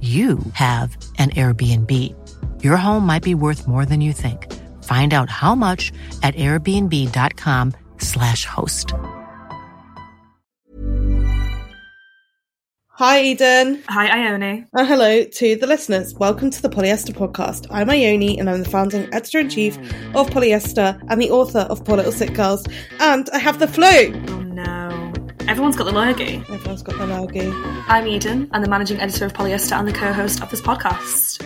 you have an Airbnb. Your home might be worth more than you think. Find out how much at airbnb.com/slash host. Hi, Eden. Hi, Ione. And hello to the listeners. Welcome to the Polyester Podcast. I'm Ione and I'm the founding editor in chief of Polyester and the author of Poor Little Sick Girls. And I have the flu. Everyone's got the lurgy. Everyone's got the lurgy. I'm Eden. I'm the managing editor of Polyester and the co-host of this podcast.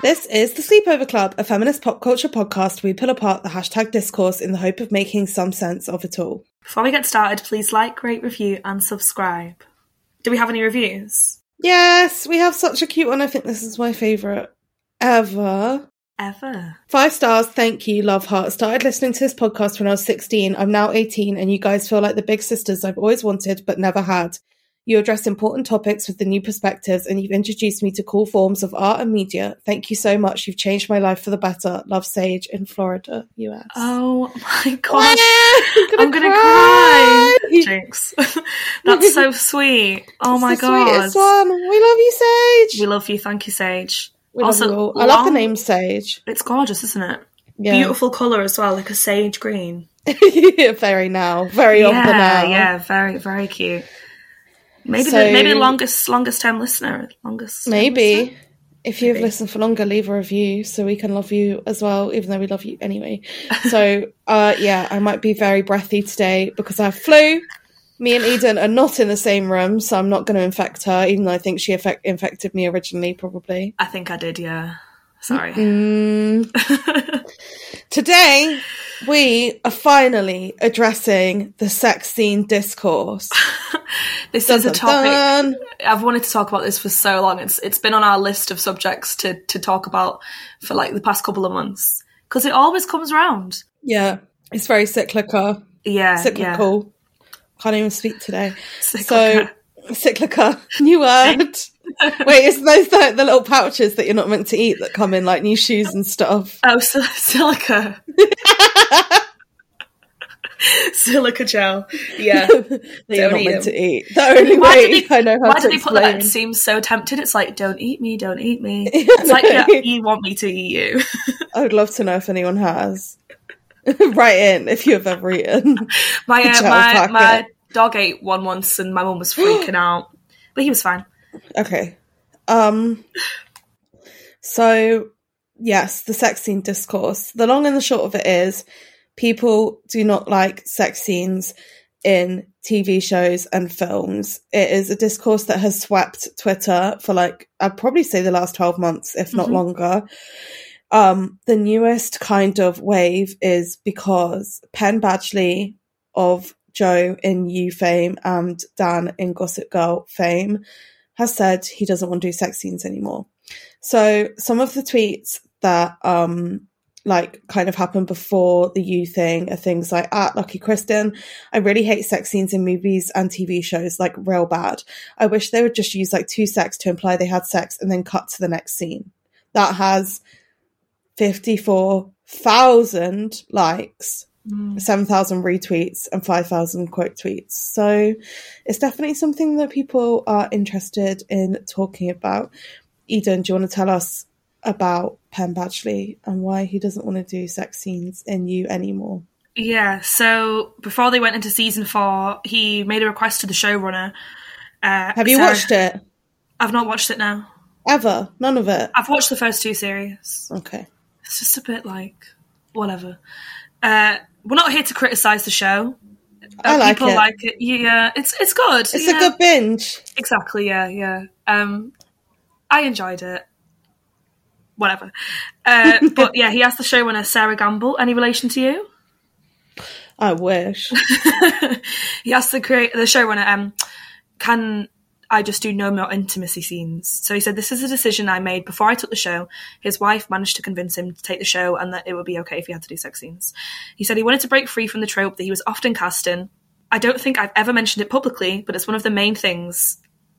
This is the Sleepover Club, a feminist pop culture podcast where we pull apart the hashtag discourse in the hope of making some sense of it all. Before we get started, please like, rate, review, and subscribe. Do we have any reviews? Yes, we have such a cute one. I think this is my favourite ever. Ever. Five stars, thank you, love heart. Started listening to this podcast when I was 16. I'm now 18, and you guys feel like the big sisters I've always wanted but never had. You address important topics with the new perspectives, and you've introduced me to cool forms of art and media. Thank you so much. You've changed my life for the better. Love Sage in Florida, US. Oh my gosh. I'm gonna cry. Jinx. That's so sweet. Oh It's my god. sweetest one. We love you, Sage. We love you. Thank you, Sage. We also, love. I love the name Sage. It's gorgeous, isn't it? Yeah. Beautiful colour as well, like a sage green. very now, very on the now. yeah, yeah, very, very cute. Maybe So- the, maybe the longest longest time listener, longest Maybe. listener? If you've Maybe. listened for longer, leave a review so we can love you as well, even though we love you anyway. So, uh, yeah, I might be very breathy today because I have flu. Me and Eden are not in the same room, so I'm not going to infect her, even though I think she effect- infected me originally, probably. I think I did. Yeah, sorry. Mm. Today, we are finally addressing the sex scene discourse. this is a topic dun. I've wanted to talk about this for so long. It's it's been on our list of subjects to to talk about for like the past couple of months because it always comes round. Yeah, it's very cyclical. Yeah, cyclical. Can't even speak today. Cyclical. So cyclical, new word. Wait, it's those the, the little pouches that you're not meant to eat that come in like new shoes and stuff. Oh, sil- silica. silica gel. Yeah. that you're eat meant them. to eat. The only Why way they, I know how why to did they put that? It seems so tempted. It's like, don't eat me, don't eat me. It's like, yeah, you want me to eat you. I would love to know if anyone has. Write in if you have ever eaten. My uh, my packet. my dog ate one once, and my mum was freaking out, but he was fine. Okay. Um so yes, the sex scene discourse. The long and the short of it is people do not like sex scenes in TV shows and films. It is a discourse that has swept Twitter for like I'd probably say the last 12 months if not Mhm. longer. Um the newest kind of wave is because Penn Badgley of Joe in You fame and Dan in Gossip Girl fame has said he doesn't want to do sex scenes anymore. So some of the tweets that um like kind of happened before the you thing are things like at Lucky Kristen, I really hate sex scenes in movies and TV shows, like real bad. I wish they would just use like two sex to imply they had sex and then cut to the next scene. That has fifty four thousand likes. 7,000 retweets and 5,000 quote tweets. So it's definitely something that people are interested in talking about. Eden, do you want to tell us about Penn Badgley and why he doesn't want to do sex scenes in you anymore? Yeah, so before they went into season four, he made a request to the showrunner. Uh, Have you Sarah- watched it? I've not watched it now. Ever? None of it? I've watched the first two series. Okay. It's just a bit like whatever. Uh, we're not here to criticize the show. I like people it. like it. Yeah, it's it's good. It's yeah. a good binge. Exactly. Yeah, yeah. Um, I enjoyed it. Whatever. Uh, but yeah, he asked the showrunner Sera Gamble, any relation to you? I wish. he asked the create the showrunner, um, can I just do no more intimacy scenes? So he said, This is a decision I made before I took the show. His wife managed to convince him to take the show and that it would be okay if he had to do sex scenes. He said he wanted to break free from the trope that he was often cast in. I don't think I've ever mentioned it publicly, but it's one of the main things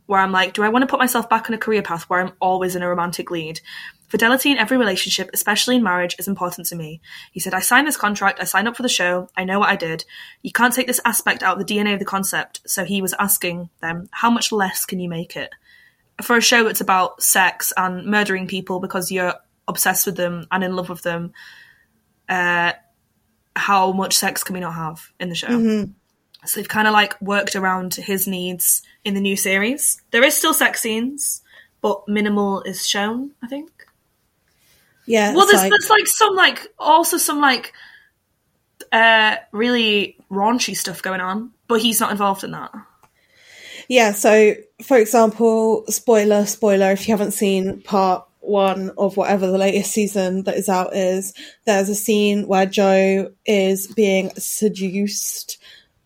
where I'm like, do I want to put myself back on a career path where I'm always in a romantic lead? Fidelity in every relationship, especially in marriage, is important to me. He said, I signed this contract, I signed up for the show, I know what I did. You can't take this aspect out of the DNA of the concept. So he was asking them, how much less can you make it? For a show that's about sex and murdering people because you're obsessed with them and in love with them, uh, how much sex can we not have in the show? So they've kind of like worked around his needs in the new series. There is still sex scenes, but minimal is shown, I think. Yeah. Well, there's like- there's like some like also some like uh really raunchy stuff going on, but he's not involved in that. Yeah, so for example, spoiler, spoiler, if you haven't seen part one of whatever the latest season that is out is, there's a scene where Joe is being seduced,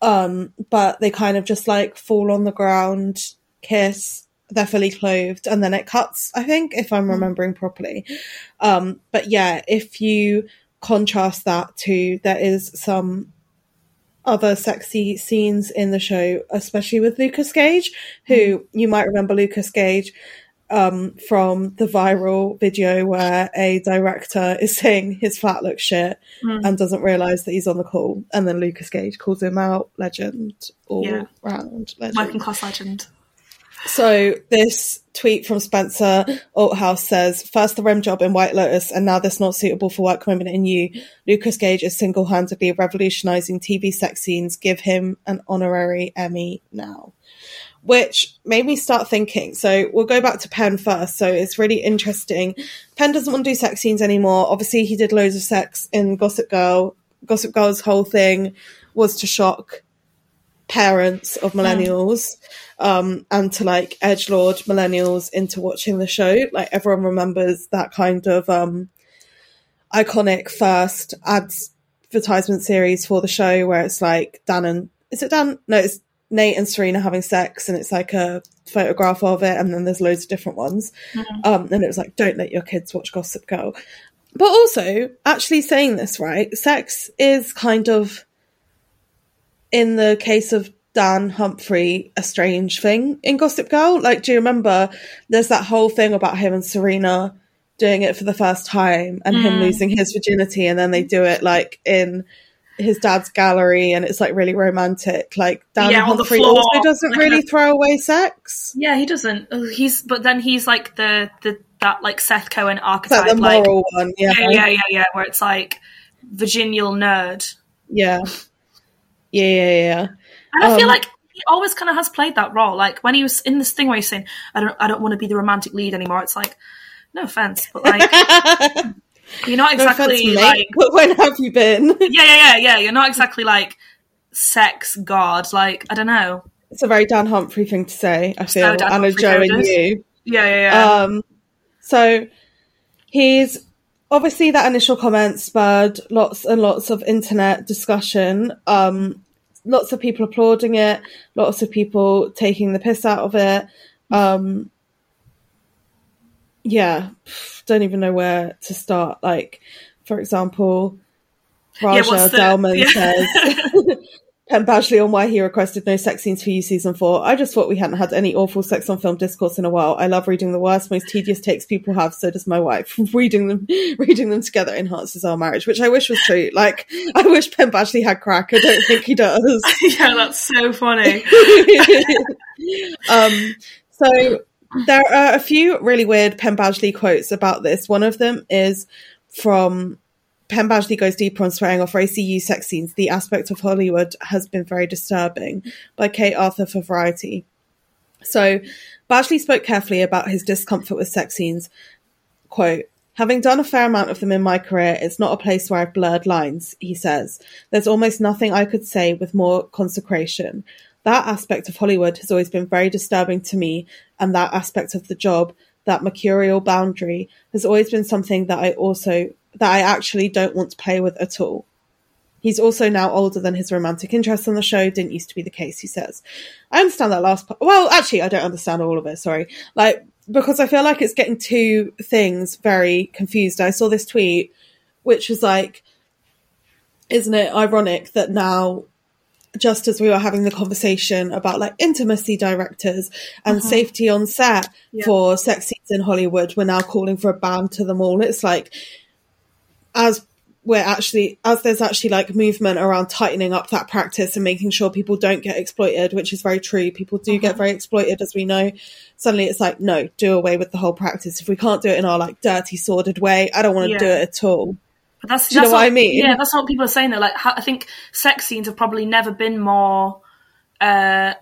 um, but they kind of just like fall on the ground, kiss, they're fully clothed, and then it cuts, I think, if I'm remembering properly. Um, but yeah, if you contrast that to there is some other sexy scenes in the show, especially with Lucas Gage, who you might remember Lucas Gage um, from the viral video where a director is saying his flat looks shit and doesn't realize that he's on the call, and then Lucas Gage calls him out, legend all Yeah. round, legend. Working class legend. So this tweet from Spencer Althouse says, first the REM job in White Lotus and now this not suitable for work women in you. Lucas Gage is single-handedly revolutionizing TV sex scenes. Give him an honorary Emmy now. Which made me start thinking. So we'll go back to Penn first. So it's really interesting. Penn doesn't want to do sex scenes anymore. Obviously he did loads of sex in Gossip Girl. Gossip Girl's whole thing was to shock parents of millennials um and to like edge lord millennials into watching the show like everyone remembers that kind of um iconic first ads advertisement series for the show where it's like dan and is it dan no it's nate and serena having sex and it's like a photograph of it and then there's loads of different ones. Um and it was like don't let your kids watch gossip girl. But also actually saying this right sex is kind of in the case of Dan Humphrey, a strange thing in Gossip Girl. Like, do you remember there's that whole thing about him and Serena doing it for the first time and him losing his virginity, and then they do it like in his dad's gallery, and it's like really romantic. Like, Dan Yeah, Humphrey also doesn't Like really a- throw away sex. Yeah, he doesn't. Uh, He's but then he's like the the that like Seth Cohen archetype, like the like moral one, yeah. yeah, yeah, yeah, yeah, where it's like Virginial nerd. Yeah. Yeah, yeah, yeah. And I feel Um, like he always kind of has played that role. Like when he was in this thing where he's saying, "I don't, I don't want to be the romantic lead anymore." It's like, no offense, but like you're not No exactly mate, like, but when have you been? yeah, yeah, yeah, yeah. You're not exactly like sex god. Like I don't know. It's a very Dan Humphrey thing to say, I feel, Dan and a Humphrey Joe and you. Yeah, yeah, yeah. Um, so he's obviously that initial comment spurred lots and lots of internet discussion. Um, lots of people applauding it, lots of people taking the piss out of it. Um, yeah, don't even know where to start. Like, for example, Raja what's the- Delman yeah. says. Penn Badgley on why he requested no sex scenes for you season four. I just thought we hadn't had any awful sex on film discourse in a while. I love reading the worst, most tedious takes people have. So does my wife. reading them, reading them together enhances our marriage, which I wish was true. Like I wish Penn Badgley had crack. I don't think he does. yeah, that's so funny. um, so there are a few really weird Penn Badgley quotes about this. One of them is from Penn Badgley goes deeper on swearing off you sex scenes. The aspect of Hollywood has been very disturbing by Kate Aurthur for Variety. So Badgley spoke carefully about his discomfort with sex scenes. Quote, Having done a fair amount of them in my career, it's not a place where I've blurred lines, he says. There's almost nothing I could say with more consecration. That aspect of Hollywood has always been very disturbing to me, and that aspect of the job, that mercurial boundary, has always been something that I also, that I actually don't want to play with at all. He's also now older than his romantic interest on the show. Didn't used to be the case, he says. I understand that last part. Well, actually, I don't understand all of it. Sorry. Like, because I feel like it's getting two things very confused. I saw this tweet, which was like, isn't it ironic that now, just as we were having the conversation about like intimacy directors and Uh-huh. safety on set Yeah. for sex scenes in Hollywood, we're now calling for a ban to them all. It's like, as we're actually as there's actually like movement around tightening up that practice and making sure people don't get exploited which is very true people do get very exploited as we know suddenly it's like no do away with the whole practice if we can't do it in our like dirty sordid way i don't want to Yeah. do it at all But that's, Do you know that's what I mean? Yeah, that's what people are saying. Though, like, I think sex scenes have probably never been more, uh,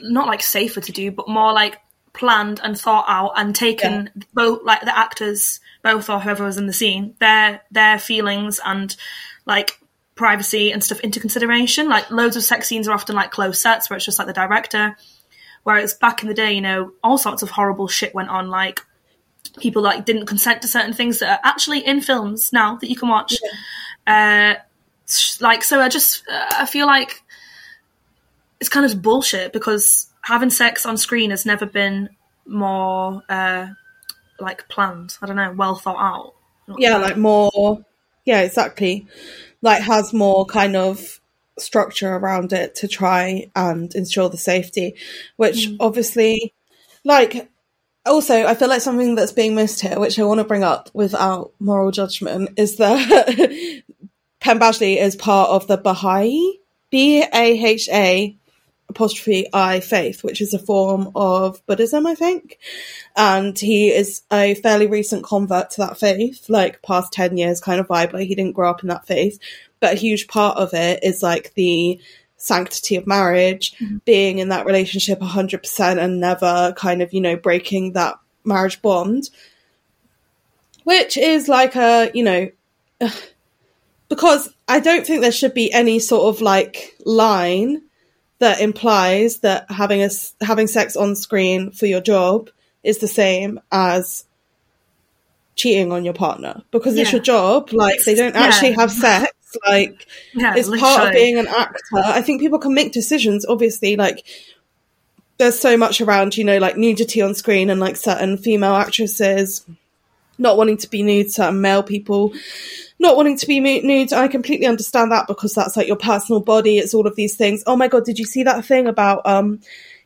not like safer to do, but more like planned and thought out and taken both like the actors, both or whoever was in the scene, their their feelings and like privacy and stuff into consideration. Like, loads of sex scenes are often like closed sets where it's just like the director. Whereas back in the day, you know, all sorts of horrible shit went on, like people like didn't consent to certain things that are actually in films now that you can watch. Uh, like so, I just uh, I feel like it's kind of bullshit because having sex on screen has never been more uh, like planned. I don't know, well thought out. yeah like more yeah exactly like has more kind of structure around it to try and ensure the safety which obviously like also i feel like something that's being missed here which i want to bring up without moral judgment is that Badgley is part of the Baha'i B-A-H-A apostrophe I faith, which is a form of Buddhism, I think. And he is a fairly recent convert to that faith, like past 10 years kind of vibe. Like he didn't grow up in that faith, but a huge part of it is like the sanctity of marriage, mm-hmm. being in that relationship 100% and never kind of, you know, breaking that marriage bond, which is like a, you know, because I don't think there should be any sort of like line that implies that having a having sex on screen for your job is the same as cheating on your partner because it's your job. Like they don't Yeah. actually have sex. Like Yeah, it's part of being an actor. I think people can make decisions. Obviously, like there's so much around, you know, like nudity on screen and like certain female actresses not wanting to be nude, certain male people not wanting to be nude. I completely understand that because that's like your personal body. It's all of these things. Oh my god, did you see that thing about um,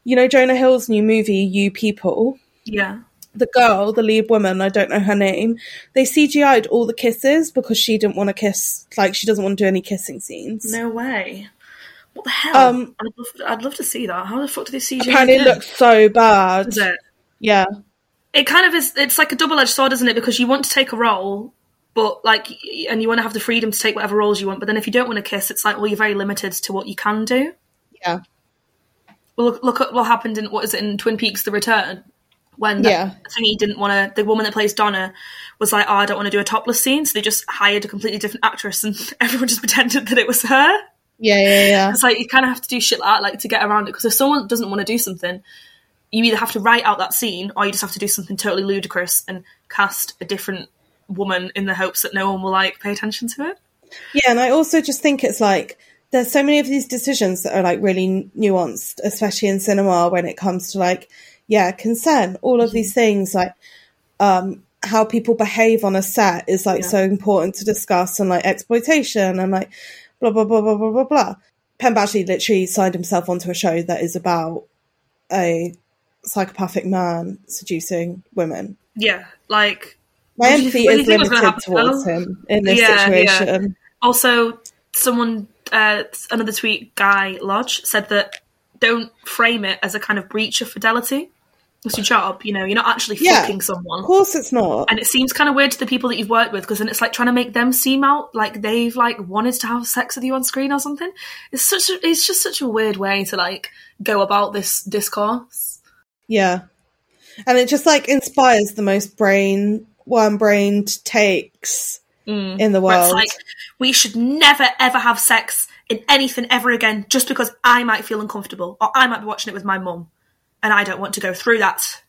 you know, Jonah Hill's new movie, You People? Yeah. The girl, the lead woman, I don't know her name. They CGI'd all the kisses because she didn't want to kiss. Like she doesn't want to do any kissing scenes. No way. What the hell? Um, I'd, love, I'd love to see that. How the fuck do they see? Apparently, it looks so bad. Is it? Yeah. it kind of is it's like a double-edged sword isn't it because you want to take a role but like and you want to have the freedom to take whatever roles you want but then if you don't want to kiss it's like well you're very limited to what you can do Yeah. well look, look at what happened in what is it in twin peaks the return when Yeah. the thingy didn't want to the woman that plays donna was like oh i don't want to do a topless scene so they just hired a completely different actress and everyone just pretended that it was her Yeah, yeah, yeah. it's like you kind of have to do shit like that like to get around it because if someone doesn't want to do something you either have to write out that scene or you just have to do something totally ludicrous and cast a different woman in the hopes that no one will like pay attention to it Yeah, and I also just think it's like there's so many of these decisions that are like really nuanced, especially in cinema when it comes to like, yeah, consent, all of these things, like um how people behave on a set is like Yeah. so important to discuss and like exploitation and like blah blah blah blah blah blah blah. Penn Badgley literally signed himself onto a show that is about a psychopathic man seducing women. yeah like My What do you- empathy is think was gonna limited towards Will? him in this Yeah, yeah. situation. also someone uh another tweet guy lodge said that don't frame it as a kind of breach of fidelity it's your job you know you're not actually Yeah. fucking someone Of course, it's not. and it seems kind of weird to the people that you've worked with because then it's like trying to make them seem out like they've like wanted to have sex with you on screen or something it's such a, it's just such a weird way to like go about this discourse Yeah. And it just like inspires the most brain one brained takes mm. in the world. it's like we should never ever have sex in anything ever again just because I might feel uncomfortable or I might be watching it with my mum and I don't want to go through that.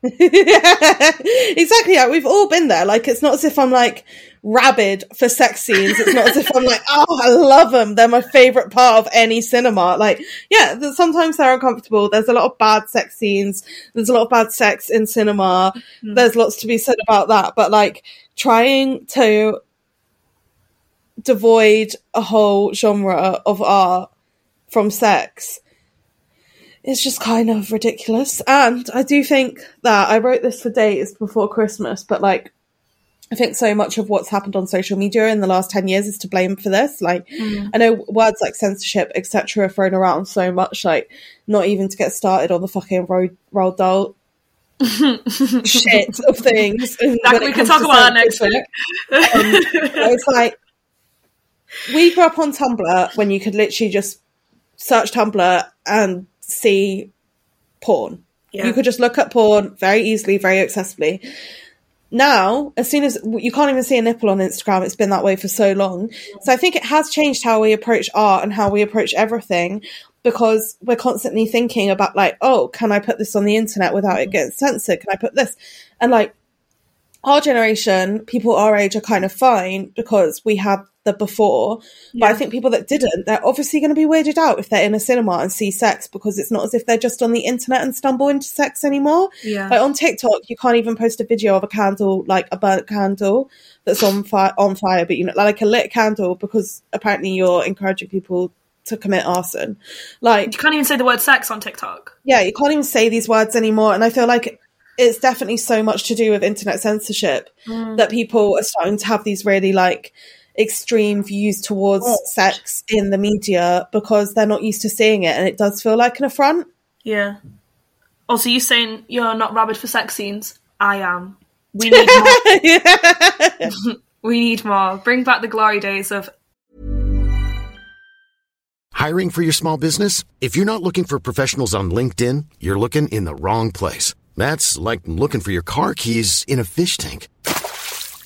exactly. Like, we've all been there. Like, it's not as if I'm like rabid for sex scenes. It's not as if I'm like, oh, I love them. They're my favorite part of any cinema. Like, yeah, sometimes they're uncomfortable. There's a lot of bad sex scenes. There's a lot of bad sex in cinema. Mm-hmm. There's lots to be said about that. But like, trying to devoid a whole genre of art from sex it's just kind of ridiculous. And I do think that I wrote this for days before Christmas, but like, I think so much of what's happened on social media in the last 10 years is to blame for this. Like, mm. I know words like censorship, etc., are thrown around so much, like, not even to get started on the fucking road, Roald Dahl shit of things. That, we can talk about that next week. Um, it's like we grew up on Tumblr when you could literally just search Tumblr and see porn. Yeah. You could just look at porn very easily, very accessibly. Now, as soon as you can't even see a nipple on Instagram, it's been that way for so long. So I think it has changed how we approach art and how we approach everything because we're constantly thinking about like, oh, can I put this on the internet without it getting censored? Can I put this? And like our generation, people our age are kind of fine because we had the before. But I think people that didn't, they're obviously going to be weirded out if they're in a cinema and see sex because it's not as if they're just on the internet and stumble into sex anymore. Yeah. Like on TikTok, you can't even post a video of a candle, like a burnt candle that's on fire, on fire, but you know, like a lit candle because apparently you're encouraging people to commit arson. Like, You can't even say the word sex on TikTok. yeah, you can't even say these words anymore. And I feel like it's definitely so much to do with internet censorship mm. that people are starting to have these really like extreme views towards sex in the media because they're not used to seeing it and it does feel like an affront. Yeah. Also, you saying you're not rabid for sex scenes? I am. We need more. we need more. Bring back the glory days of Hiring for your small business? If you're not looking for professionals on LinkedIn, you're looking in the wrong place. That's like looking for your car keys in a fish tank.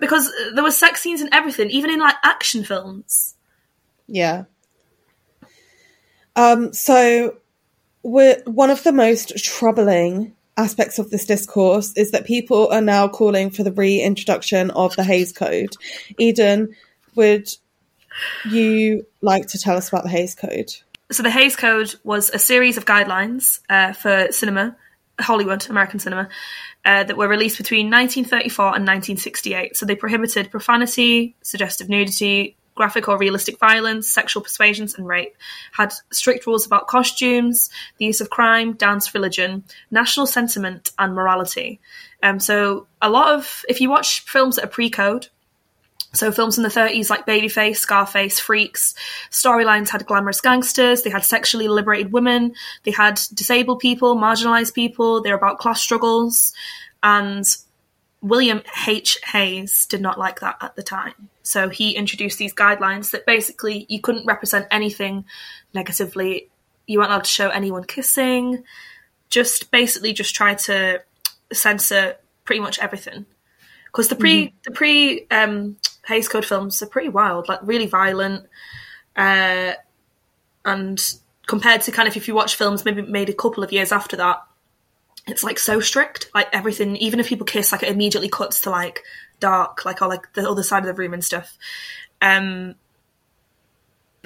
because there were sex scenes and everything, even in like action films. Yeah. Um, so one of the most troubling aspects of this discourse is that people are now calling for the reintroduction of the Hays Code. Eden, would you like to tell us about the Hays Code? So the Hays Code was a series of guidelines uh, for cinema, Hollywood, American cinema, uh, that were released between 1934 and 1968. So they prohibited profanity, suggestive nudity, graphic or realistic violence, sexual persuasions, and rape. Had strict rules about costumes, the use of crime, dance, religion, national sentiment, and morality. Um, so a lot of, if you watch films that are pre-code, So films in the 30s like Babyface, Scarface, Freaks, storylines had glamorous gangsters, they had sexually liberated women, they had disabled people, marginalized people, they're about class struggles, and William H. Hays did not like that at the time. So he introduced these guidelines that basically you couldn't represent anything negatively. You weren't allowed to show anyone kissing. Just basically just try to censor pretty much everything. Because the pre mm-hmm. the pre um, Hays Code films are pretty wild, like really violent, uh, and compared to kind of if you watch films maybe made a couple of years after that, it's like so strict. Like everything, even if people kiss, like it immediately cuts to like dark, like or like the other side of the room and stuff. Um,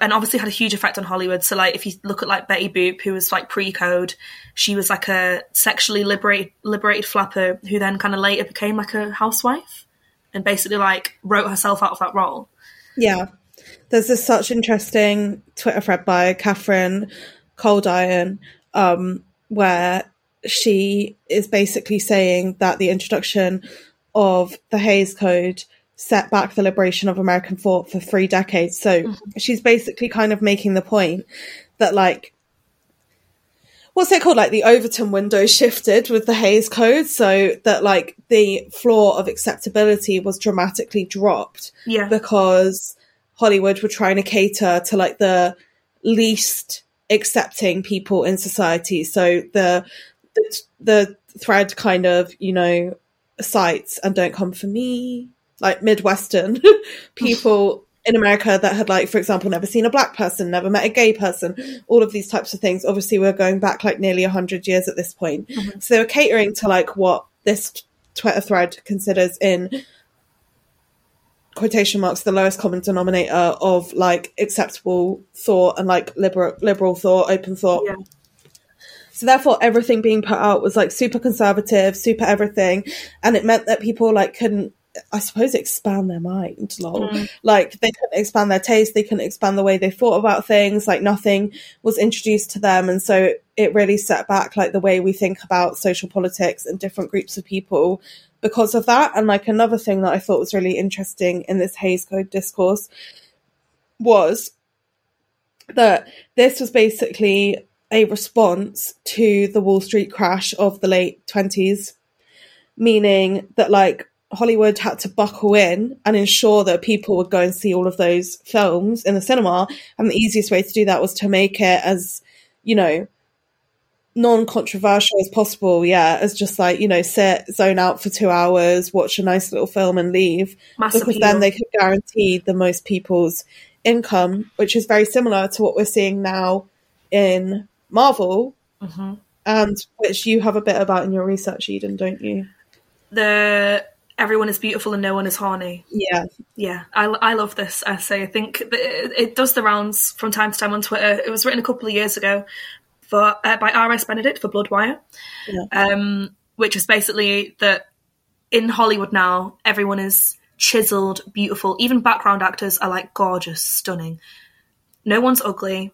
and obviously had a huge effect on Hollywood. So like if you look at like Betty Boop, who was like pre-code, she was like a sexually liberated liberated flapper who then kind of later became like a housewife and basically like wrote herself out of that role. Yeah. There's this such interesting Twitter thread by Catherine Coldiron, um, where she is basically saying that the introduction of the Hays Code set back the liberation of American thought for three decades. So mm-hmm. she's basically kind of making the point that like what's it called? Like the Overton window shifted with the Hays Code, so that like the floor of acceptability was dramatically dropped. Yeah. Because Hollywood were trying to cater to like the least accepting people in society. So the the, the thread kind of, you know, sites and don't come for me, like Midwestern people in America that had like, for example, never seen a black person, never met a gay person, all of these types of things. Obviously we're going back like nearly a hundred years at this point. Mm-hmm. So they were catering to like what this Twitter thread considers in quotation marks the lowest common denominator of like acceptable thought and like liberal liberal thought, open thought. Yeah. So therefore, everything being put out was like super conservative, super everything, and it meant that people like couldn't, I suppose, expand their mind. Lol. Mm. Like they couldn't expand their taste, they couldn't expand the way they thought about things. Like nothing was introduced to them, and so it really set back like the way we think about social politics and different groups of people because of that. And like another thing that I thought was really interesting in this Hays Code discourse was that this was basically a response to the Wall Street crash of the late 20s, meaning that like Hollywood had to buckle in and ensure that people would go and see all of those films in the cinema. And the easiest way to do that was to make it as, you know, non controversial as possible. Yeah, as just like, you know, sit, zone out for two hours, watch a nice little film and leave. Mass because appeal. then they could guarantee the most people's income, which is very similar to what we're seeing now in Marvel, mm-hmm. and which you have a bit about in your research, Eden, don't you? The everyone is beautiful and no one is horny. Yeah, yeah. I, I love this essay. I think it, it, does the rounds from time to time on Twitter. It was written a couple of years ago for uh, by R.S. Benedict for Bloodknife, yeah. um, which is basically that in Hollywood now everyone is chiseled, beautiful. Even background actors are like gorgeous, stunning. No one's ugly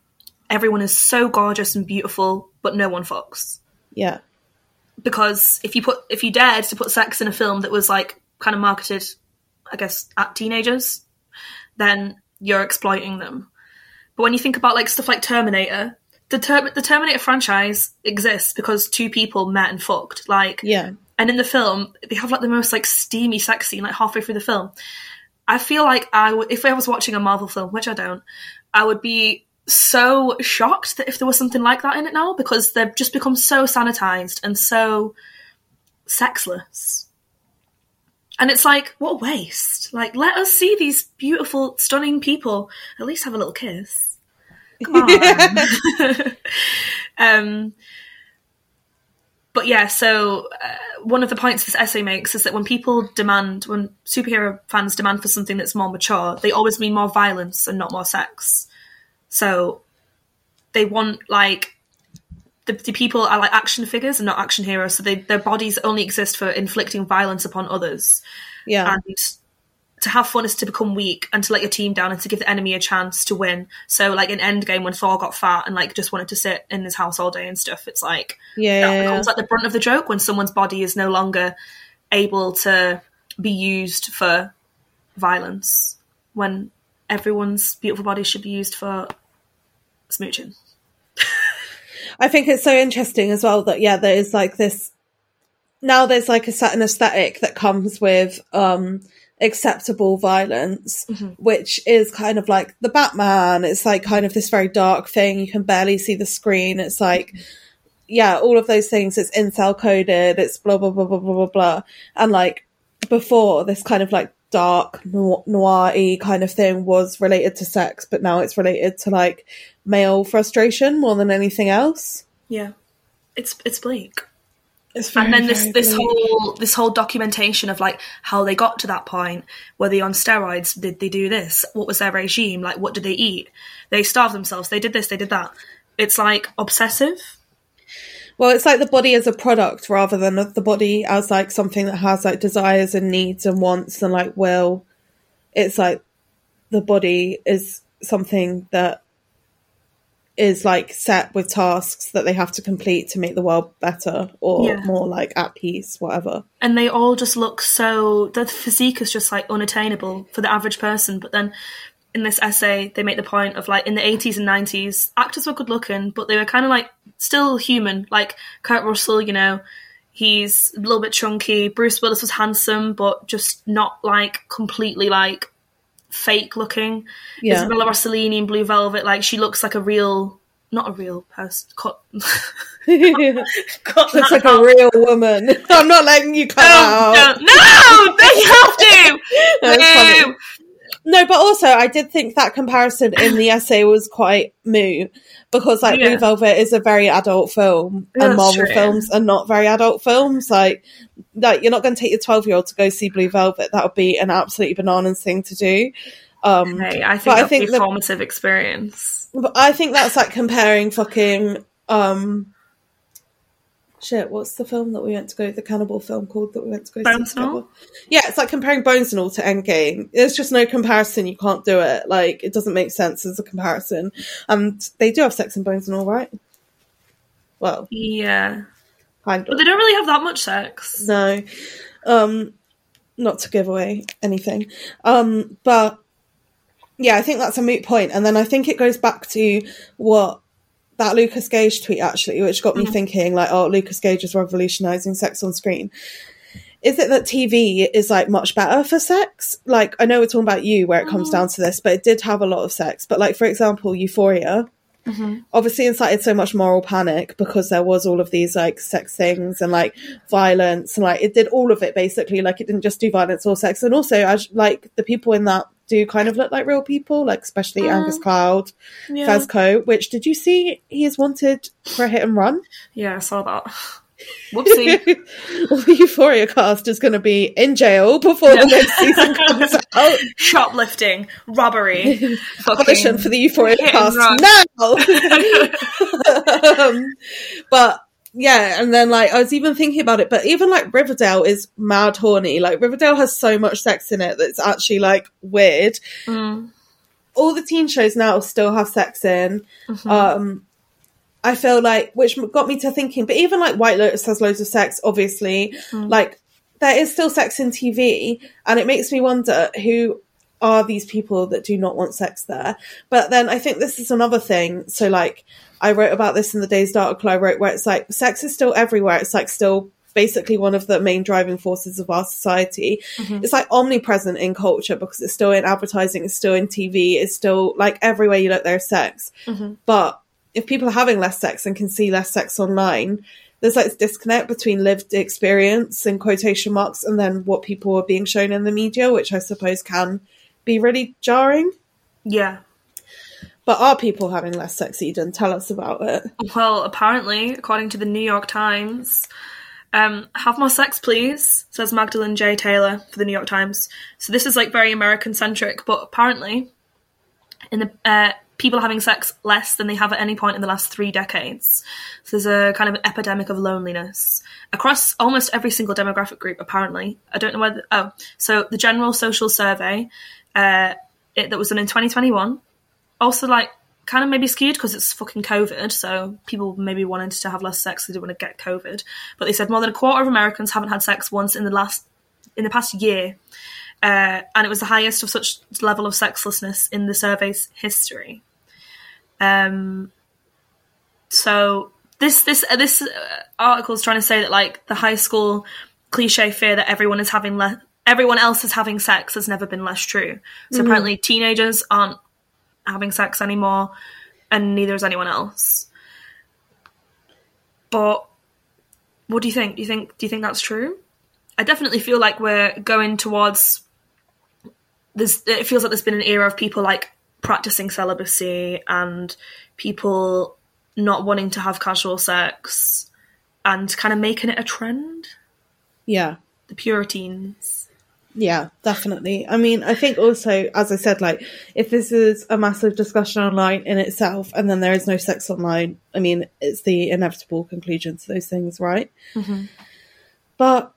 everyone is so gorgeous and beautiful, but no one fucks. Yeah. Because if you put if you dared to put sex in a film that was like kind of marketed, I guess, at teenagers, then you're exploiting them. But when you think about like stuff like Terminator, the Ter- the Terminator franchise exists because two people met and fucked. Like, yeah. And in the film, they have like the most like steamy sex scene like halfway through the film. I feel like I would, if I was watching a Marvel film, which I don't, I would be so shocked that if there was something like that in it now because they've just become so sanitized and so sexless. And it's like, what a waste. Like, let us see these beautiful, stunning people at least have a little kiss. Come on. um, but yeah, so uh, one of the points this essay makes is that when people demand, when superhero fans demand for something that's more mature, they always mean more violence and not more sex. So they want like the, the people are like action figures and not action heroes. So they, their bodies only exist for inflicting violence upon others. Yeah. And to have fun is to become weak and to let your team down and to give the enemy a chance to win. So like in Endgame when Thor got fat and like just wanted to sit in his house all day and stuff, it's like yeah, that becomes like the brunt of the joke when someone's body is no longer able to be used for violence when everyone's beautiful body should be used for smooching. I think it's so interesting as well that yeah, there is like this now there's like a certain aesthetic that comes with um acceptable violence, which is kind of like the Batman. It's like kind of this very dark thing. You can barely see the screen. It's like yeah, all of those things. It's incel coded. It's blah blah blah blah blah blah blah. And like before, this kind of like dark noir kind of thing was related to sex, but now it's related to like male frustration more than anything else. Yeah, it's it's bleak. It's very, and then this this bleak. whole this whole documentation of like how they got to that point were they on steroids did they do this? What was their regime? Like what did they eat? They starved themselves. They did this they did that. It's like obsessive Well, it's like the body as a product rather than the body as like something that has like desires and needs and wants and like will. It's like the body is something that is like set with tasks that they have to complete to make the world better or Yeah. more like at peace, whatever. and they all just look so the physique is just like unattainable for the average person but then in this essay they make the point of like in the 80s and 90s actors were good looking but they were kind of like still human like kurt russell you know he's a little bit chunky bruce willis was handsome but just not like completely like fake looking Yeah. isabella rossellini in blue velvet like she looks like a real not a real person cut, cut Looks like out. a real woman. I'm not letting you cut Oh, out. no, no, no, you have to. No. No, but also I did think that comparison in the essay was quite moo because like Yeah. Blue Velvet is a very adult film Yeah, and that's Marvel true. films are not very adult films. Like, like you're not going to take your twelve year old to go see Blue Velvet. That would be an absolutely bananas thing to do. Um, Hey, I think But I think a formative experience. but I think that's like comparing fucking um. Shit, what's the film that we went to go? The cannibal film called that we went to go Bones see. together? Yeah, it's like comparing Bones and All to Endgame. There's just no comparison. You can't do it. Like it doesn't make sense as a comparison. And they do have sex in Bones and All, right? Well, Yeah. kind But they don't really have that much sex. No, um, not to give away anything. Um, but yeah, I think that's a moot point. And then I think it goes back to what that Lucas Gage tweet actually, which got me mm-hmm. thinking like, oh, Lucas Gage is revolutionizing sex on screen. Is it that TV is like much better for sex? Like, I know we're talking about you where it comes mm-hmm. down to this, but it did have a lot of sex. But like, for example, Euphoria, mm-hmm. obviously incited so much moral panic because there was all of these like sex things and like violence and like it did all of it basically like it didn't just do violence or sex and also as like the people in that do kind of look like real people like especially Angus Cloud Yeah. Fezco which did you see he is wanted for a hit and run Yeah, I saw that. Whoopsie. well, the Euphoria cast is going to be in jail before the next season comes out Shoplifting, robbery, fucking for the Euphoria cast now. um, but yeah, and then like I was even thinking about it, but even like Riverdale is mad horny. Like Riverdale has so much sex in it that's actually like weird. Mm. All the teen shows now still have sex in. Mm-hmm. Um, I feel like, which got me to thinking, but even like White Lotus has loads of sex, obviously. Mm. Like, there is still sex in TV, and it makes me wonder who are these people that do not want sex there. But then I think this is another thing. So, like, I wrote about this in the day's article I wrote, where it's like sex is still everywhere. It's like still basically one of the main driving forces of our society. Mm-hmm. It's like omnipresent in culture because it's still in advertising, it's still in TV, it's still like everywhere you look, there's sex. Mm-hmm. But if people are having less sex and can see less sex online, there's like this disconnect between lived experience and quotation marks and then what people are being shown in the media, which I suppose can be really jarring. Yeah. But are people having less sex, Eden? Tell us about it. Well, apparently, according to the New York Times, um, have more sex, please, says Magdalene J. Taylor for the New York Times. So this is like very American centric, but apparently, in the uh, people having sex less than they have at any point in the last three decades. So there's a kind of an epidemic of loneliness across almost every single demographic group. Apparently, I don't know whether. Oh, so the General Social Survey uh, it, that was done in 2021 also like kind of maybe skewed because it's fucking COVID. So people maybe wanted to have less sex. They didn't want to get COVID. But they said more than a quarter of Americans haven't had sex once in the last in the past year. uh, and it was the highest of such level of sexlessness in the survey's history. Um, so this this uh, this uh, article is trying to say that like the high school cliche fear that everyone is having le- everyone else is having sex has never been less true. So Mm-hmm. apparently teenagers aren't having sex anymore, and neither is anyone else. But what do you think? Do you think do you think that's true? I definitely feel like we're going towards this. It feels like there's been an era of people like practicing celibacy and people not wanting to have casual sex and kind of making it a trend. Yeah. The Puritans. Yeah, definitely. I mean, I think also, as I said, like, if this is a massive discussion online in itself and then there is no sex online, I mean, it's the inevitable conclusion to those things, right? Mm-hmm. But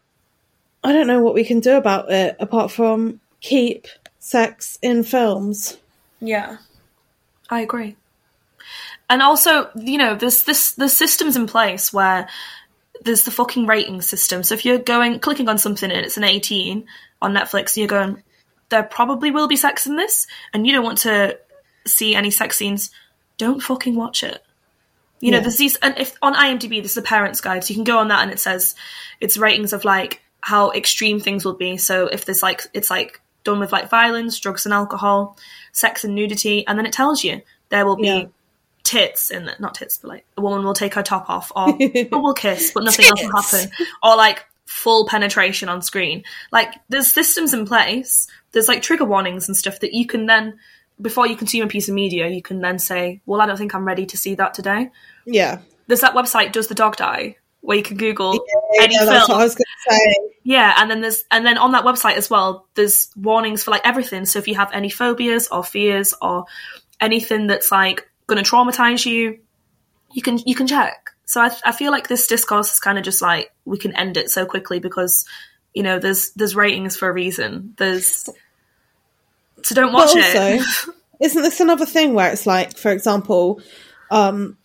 I don't know what we can do about it apart from keep sex in films. Yeah, I agree. And also, you know, there's this the systems in place where there's the fucking rating system. So if you're going clicking on something and it's an 18 on Netflix, you're going, there probably will be sex in this, and you don't want to see any sex scenes, don't fucking watch it. You know, there's these, and if on IMDb, there's a parents guide, so you can go on that and it says it's ratings of like how extreme things will be. So if there's like, it's like done with like violence, drugs and alcohol, sex and nudity, and then it tells you there will be Yeah. tits in it, not tits, but like a woman will take her top off, or, or will kiss, but nothing else will happen, or like full penetration on screen. Like there's systems in place. There's like trigger warnings and stuff that you can then, before you consume a piece of media, you can then say, "Well, I don't think I'm ready to see that today." Yeah. There's that website, Does the Dog Die, where you can Google any yeah, film. that's what I was going to say. Yeah, and then there's and then on that website as well, there's warnings for like everything. So if you have any phobias or fears or anything that's like going to traumatize you, you can you can check. So I, I feel like this discourse is kind of just like we can end it so quickly because you know there's there's ratings for a reason. There's so don't watch But it. also, isn't this another thing where it's like, for example, um,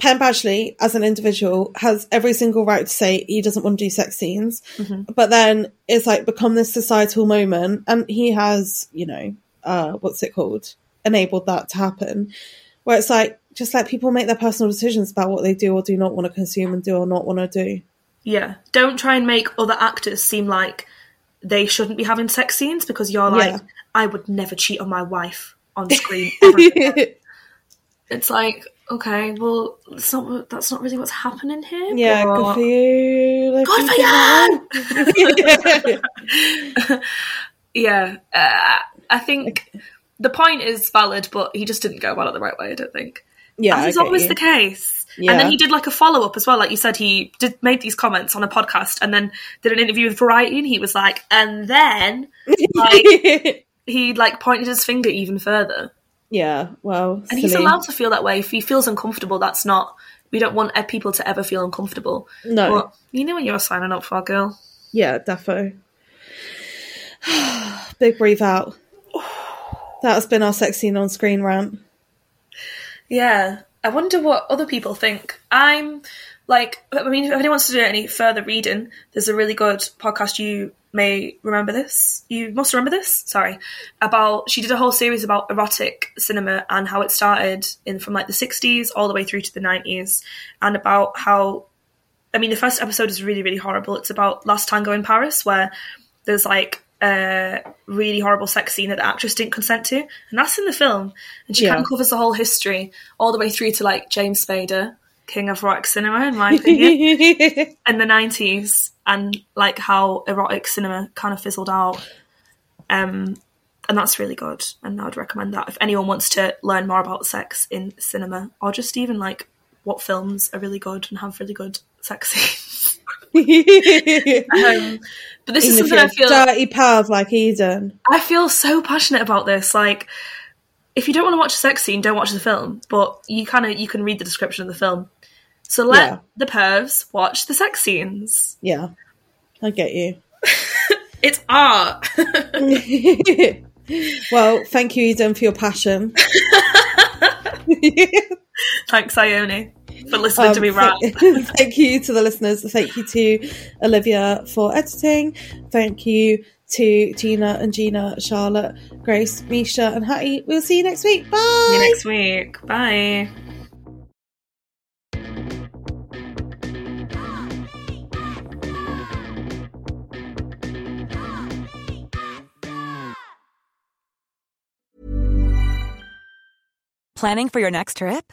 Penn Badgley, as an individual, has every single right to say he doesn't want to do sex scenes, but then it's like become this societal moment, and he has, you know, uh, what's it called, enabled that to happen, where it's like just let people make their personal decisions about what they do or do not want to consume and do or not want to do. Yeah, don't try and make other actors seem like they shouldn't be having sex scenes because you're like, Yeah. I would never cheat on my wife on screen. it's like, okay, well, it's not, that's not really what's happening here. yeah, but- good for you. Good for you! yeah, uh, I think the point is valid, but he just didn't go about it the right way. I don't think. Yeah, as is always you. the case. And then he did like a follow up as well. Like you said, he did made these comments on a podcast, and then did an interview with Variety, and he was like, and then like he like pointed his finger even further. yeah, well, And he's allowed to feel that way. If he feels uncomfortable, that's not. We don't want people to ever feel uncomfortable. No. But you know when you're signing up for, a girl. Yeah, defo. Big breathe out. That has been our sex scene on screen rant. Yeah, I wonder what other people think. I'm like, I mean, if anyone wants to do any further reading, there's a really good podcast. You may remember this. You must remember this. Sorry, about she did a whole series about erotic cinema and how it started in from like the 60s all the way through to the 90s, and about how. I mean, the first episode is really, really horrible. It's about Last Tango in Paris, where there's like a really horrible sex scene that the actress didn't consent to, and that's in the film. And she Yeah. kind of covers the whole history all the way through to like James Spader, king of erotic cinema, in my opinion, in the nineties, and like how erotic cinema kind of fizzled out. Um, and that's really good, and I'd recommend that if anyone wants to learn more about sex in cinema, or just even like what films are really good and have really good sex scenes. um, but this is Even something I feel dirty perv like Eden. I feel so passionate about this. Like, if you don't want to watch a sex scene, don't watch the film. But you kind of you can read the description of the film. So let Yeah. the pervs watch the sex scenes. Yeah, I get you. It's art. well, thank you, Eden, for your passion. Thanks, Ione, for listening to me Um, rant. thank you to the listeners. Thank you to Olivia for editing. Thank you to Gina and Gina, Charlotte, Grace, Misha, and Hattie. We'll see you next week. Bye. See you next week. Bye. Planning for your next trip?